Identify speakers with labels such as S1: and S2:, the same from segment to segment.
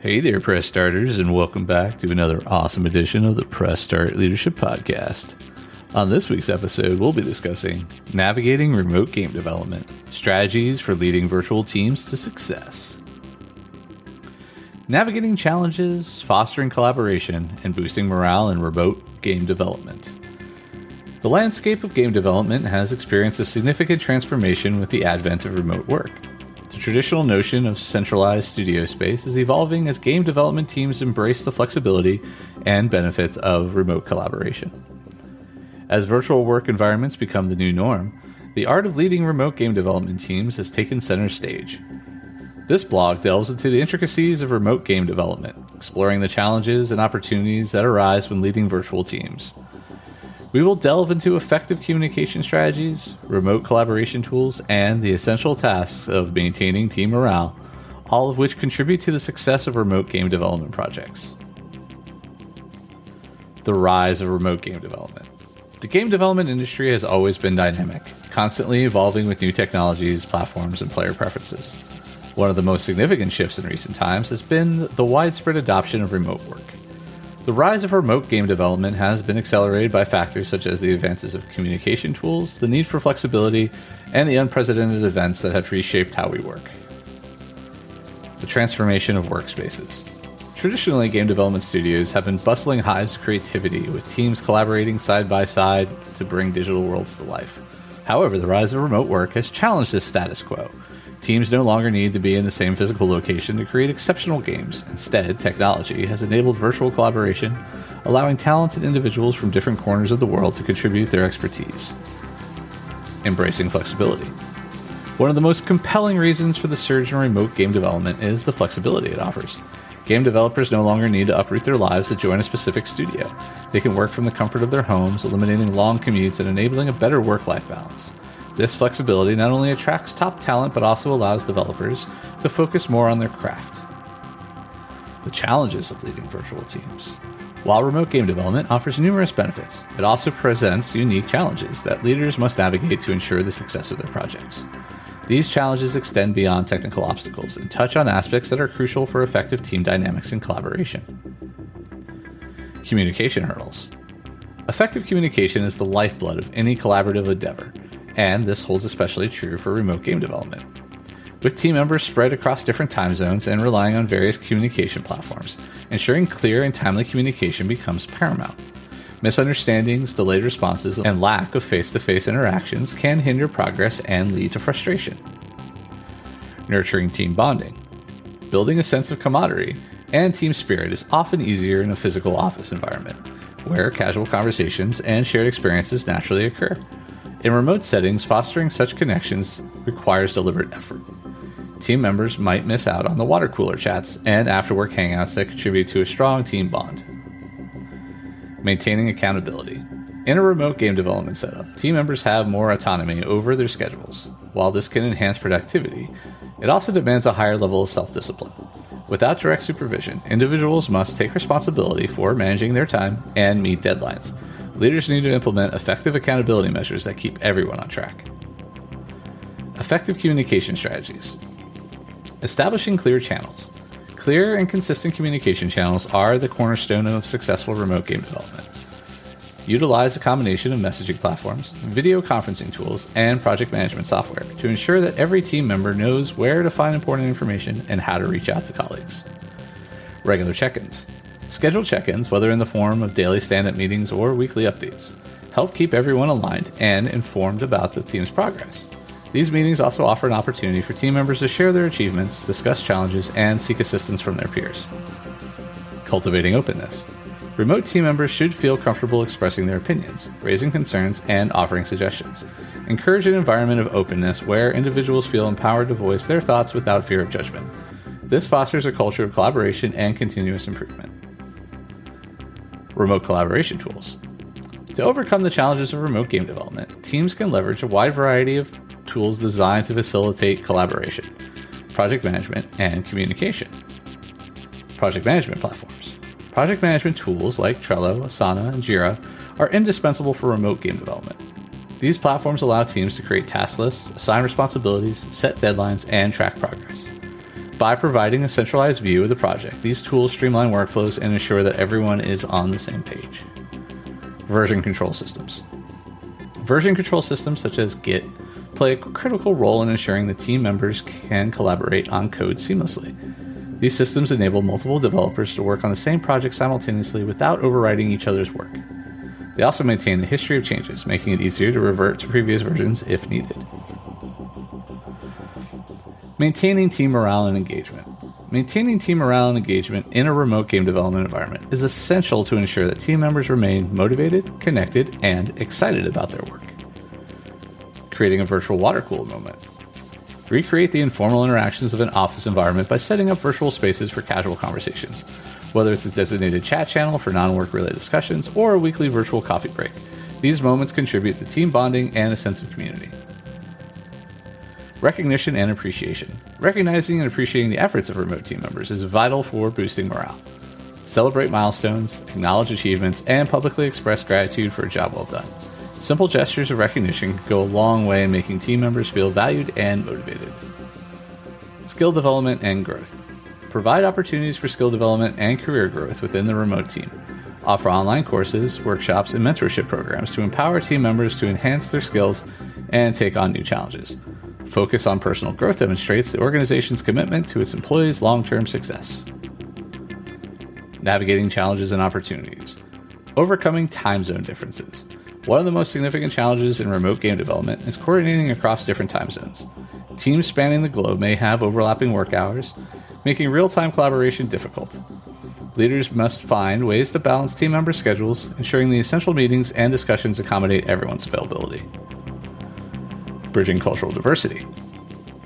S1: Hey there, press starters, and welcome back to another awesome edition of the Press Start Leadership Podcast. On this week's episode, we'll be discussing navigating remote game development, strategies for leading virtual teams to success, navigating challenges, fostering collaboration, and boosting morale in remote game development. The landscape of game development has experienced a significant transformation with the advent of remote work. The traditional notion of centralized studio space is evolving as game development teams embrace the flexibility and benefits of remote collaboration. As virtual work environments become the new norm, the art of leading remote game development teams has taken center stage. This blog delves into the intricacies of remote game development, exploring the challenges and opportunities that arise when leading virtual teams. We will delve into effective communication strategies, remote collaboration tools, and the essential tasks of maintaining team morale, all of which contribute to the success of remote game development projects. The rise of remote game development. The game development industry has always been dynamic, constantly evolving with new technologies, platforms, and player preferences. One of the most significant shifts in recent times has been the widespread adoption of remote work. The rise of remote game development has been accelerated by factors such as the advances of communication tools, the need for flexibility, and the unprecedented events that have reshaped how we work. The transformation of workspaces. Traditionally, game development studios have been bustling hives of creativity, with teams collaborating side by side to bring digital worlds to life. However, the rise of remote work has challenged this status quo. Teams no longer need to be in the same physical location to create exceptional games. Instead, technology has enabled virtual collaboration, allowing talented individuals from different corners of the world to contribute their expertise. Embracing flexibility. One of the most compelling reasons for the surge in remote game development is the flexibility it offers. Game developers no longer need to uproot their lives to join a specific studio. They can work from the comfort of their homes, eliminating long commutes and enabling a better work life balance. This flexibility not only attracts top talent, but also allows developers to focus more on their craft. The challenges of leading virtual teams. While remote game development offers numerous benefits, it also presents unique challenges that leaders must navigate to ensure the success of their projects. These challenges extend beyond technical obstacles and touch on aspects that are crucial for effective team dynamics and collaboration. Communication hurdles. Effective communication is the lifeblood of any collaborative endeavor, and this holds especially true for remote game development. With team members spread across different time zones and relying on various communication platforms, ensuring clear and timely communication becomes paramount. Misunderstandings, delayed responses, and lack of face to face interactions can hinder progress and lead to frustration. Nurturing team bonding. Building a sense of camaraderie and team spirit is often easier in a physical office environment, where casual conversations and shared experiences naturally occur. In remote settings, fostering such connections requires deliberate effort. Team members might miss out on the water cooler chats and after work hangouts that contribute to a strong team bond. Maintaining accountability. In a remote game development setup, team members have more autonomy over their schedules. While this can enhance productivity, it also demands a higher level of self discipline. Without direct supervision, individuals must take responsibility for managing their time and meet deadlines. Leaders need to implement effective accountability measures that keep everyone on track. Effective communication strategies. Establishing clear channels. Clear and consistent communication channels are the cornerstone of successful remote game development. Utilize a combination of messaging platforms, video conferencing tools, and project management software to ensure that every team member knows where to find important information and how to reach out to colleagues. Regular check ins. Schedule check ins, whether in the form of daily stand up meetings or weekly updates. Help keep everyone aligned and informed about the team's progress. These meetings also offer an opportunity for team members to share their achievements, discuss challenges, and seek assistance from their peers. Cultivating openness. Remote team members should feel comfortable expressing their opinions, raising concerns, and offering suggestions. Encourage an environment of openness where individuals feel empowered to voice their thoughts without fear of judgment. This fosters a culture of collaboration and continuous improvement. Remote collaboration tools. To overcome the challenges of remote game development, teams can leverage a wide variety of tools designed to facilitate collaboration, project management, and communication. Project management platforms. Project management tools like Trello, Asana, and Jira are indispensable for remote game development. These platforms allow teams to create task lists, assign responsibilities, set deadlines, and track progress. By providing a centralized view of the project, these tools streamline workflows and ensure that everyone is on the same page. Version control systems. Version control systems such as Git play a critical role in ensuring that team members can collaborate on code seamlessly. These systems enable multiple developers to work on the same project simultaneously without overriding each other's work. They also maintain a history of changes, making it easier to revert to previous versions if needed. Maintaining team morale and engagement. Maintaining team morale and engagement in a remote game development environment is essential to ensure that team members remain motivated, connected, and excited about their work. Creating a virtual water cooled moment. Recreate the informal interactions of an office environment by setting up virtual spaces for casual conversations, whether it's a designated chat channel for non work related discussions or a weekly virtual coffee break. These moments contribute to team bonding and a sense of community. Recognition and appreciation. Recognizing and appreciating the efforts of remote team members is vital for boosting morale. Celebrate milestones, acknowledge achievements, and publicly express gratitude for a job well done. Simple gestures of recognition go a long way in making team members feel valued and motivated. Skill development and growth. Provide opportunities for skill development and career growth within the remote team. Offer online courses, workshops, and mentorship programs to empower team members to enhance their skills and take on new challenges. Focus on personal growth demonstrates the organization's commitment to its employees' long term success. Navigating challenges and opportunities. Overcoming time zone differences. One of the most significant challenges in remote game development is coordinating across different time zones. Teams spanning the globe may have overlapping work hours, making real time collaboration difficult. Leaders must find ways to balance team member schedules, ensuring the essential meetings and discussions accommodate everyone's availability. Bridging cultural diversity.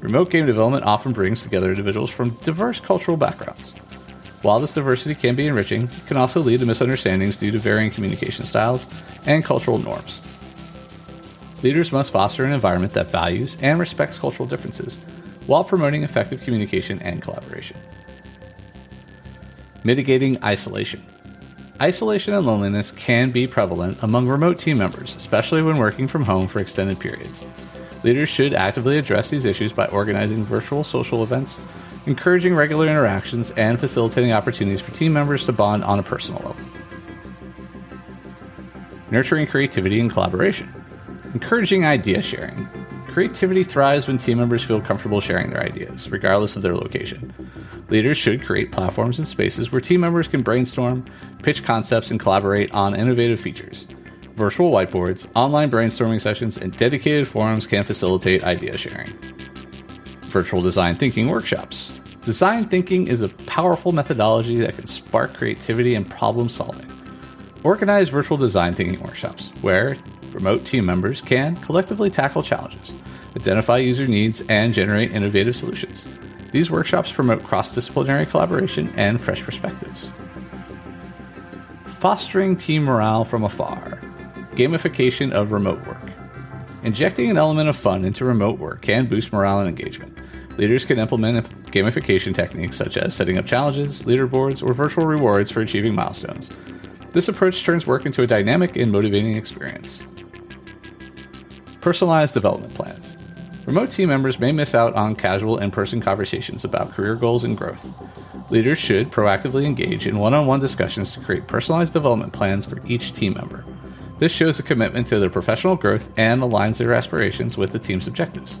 S1: Remote game development often brings together individuals from diverse cultural backgrounds. While this diversity can be enriching, it can also lead to misunderstandings due to varying communication styles and cultural norms. Leaders must foster an environment that values and respects cultural differences while promoting effective communication and collaboration. Mitigating isolation. Isolation and loneliness can be prevalent among remote team members, especially when working from home for extended periods. Leaders should actively address these issues by organizing virtual social events, encouraging regular interactions, and facilitating opportunities for team members to bond on a personal level. Nurturing creativity and collaboration. Encouraging idea sharing. Creativity thrives when team members feel comfortable sharing their ideas, regardless of their location. Leaders should create platforms and spaces where team members can brainstorm, pitch concepts, and collaborate on innovative features. Virtual whiteboards, online brainstorming sessions, and dedicated forums can facilitate idea sharing. Virtual design thinking workshops. Design thinking is a powerful methodology that can spark creativity and problem solving. Organize virtual design thinking workshops where remote team members can collectively tackle challenges, identify user needs, and generate innovative solutions. These workshops promote cross disciplinary collaboration and fresh perspectives. Fostering team morale from afar. Gamification of remote work. Injecting an element of fun into remote work can boost morale and engagement. Leaders can implement gamification techniques such as setting up challenges, leaderboards, or virtual rewards for achieving milestones. This approach turns work into a dynamic and motivating experience. Personalized development plans. Remote team members may miss out on casual in person conversations about career goals and growth. Leaders should proactively engage in one on one discussions to create personalized development plans for each team member. This shows a commitment to their professional growth and aligns their aspirations with the team's objectives.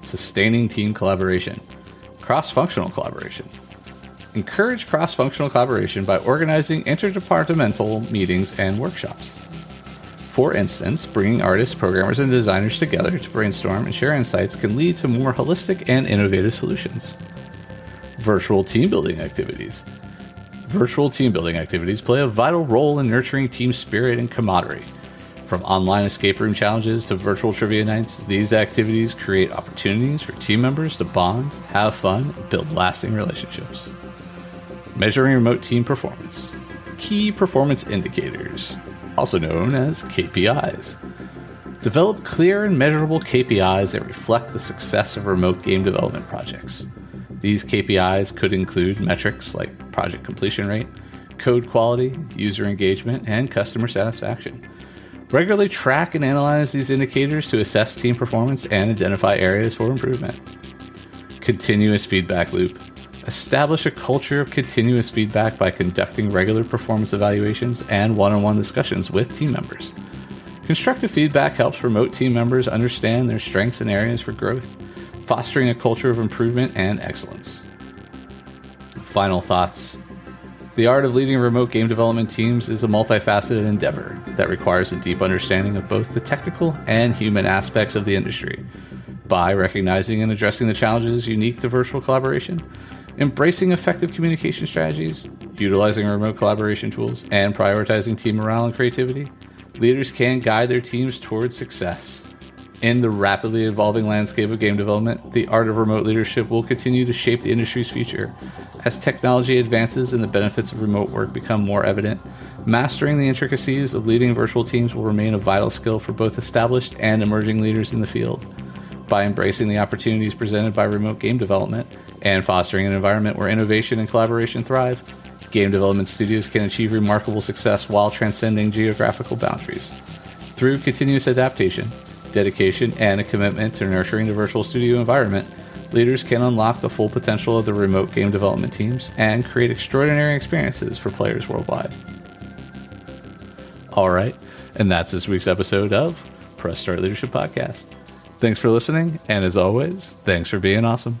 S1: Sustaining team collaboration, cross functional collaboration. Encourage cross functional collaboration by organizing interdepartmental meetings and workshops. For instance, bringing artists, programmers, and designers together to brainstorm and share insights can lead to more holistic and innovative solutions. Virtual team building activities. Virtual team building activities play a vital role in nurturing team spirit and camaraderie. From online escape room challenges to virtual trivia nights, these activities create opportunities for team members to bond, have fun, and build lasting relationships. Measuring remote team performance. Key performance indicators, also known as KPIs. Develop clear and measurable KPIs that reflect the success of remote game development projects. These KPIs could include metrics like project completion rate, code quality, user engagement, and customer satisfaction. Regularly track and analyze these indicators to assess team performance and identify areas for improvement. Continuous feedback loop. Establish a culture of continuous feedback by conducting regular performance evaluations and one on one discussions with team members. Constructive feedback helps remote team members understand their strengths and areas for growth, fostering a culture of improvement and excellence. Final thoughts. The art of leading remote game development teams is a multifaceted endeavor that requires a deep understanding of both the technical and human aspects of the industry. By recognizing and addressing the challenges unique to virtual collaboration, embracing effective communication strategies, utilizing remote collaboration tools, and prioritizing team morale and creativity, leaders can guide their teams towards success. In the rapidly evolving landscape of game development, the art of remote leadership will continue to shape the industry's future. As technology advances and the benefits of remote work become more evident, mastering the intricacies of leading virtual teams will remain a vital skill for both established and emerging leaders in the field. By embracing the opportunities presented by remote game development and fostering an environment where innovation and collaboration thrive, game development studios can achieve remarkable success while transcending geographical boundaries. Through continuous adaptation, dedication, and a commitment to nurturing the virtual studio environment, leaders can unlock the full potential of the remote game development teams and create extraordinary experiences for players worldwide. All right, and that's this week's episode of Press Start Leadership Podcast. Thanks for listening, and as always, thanks for being awesome.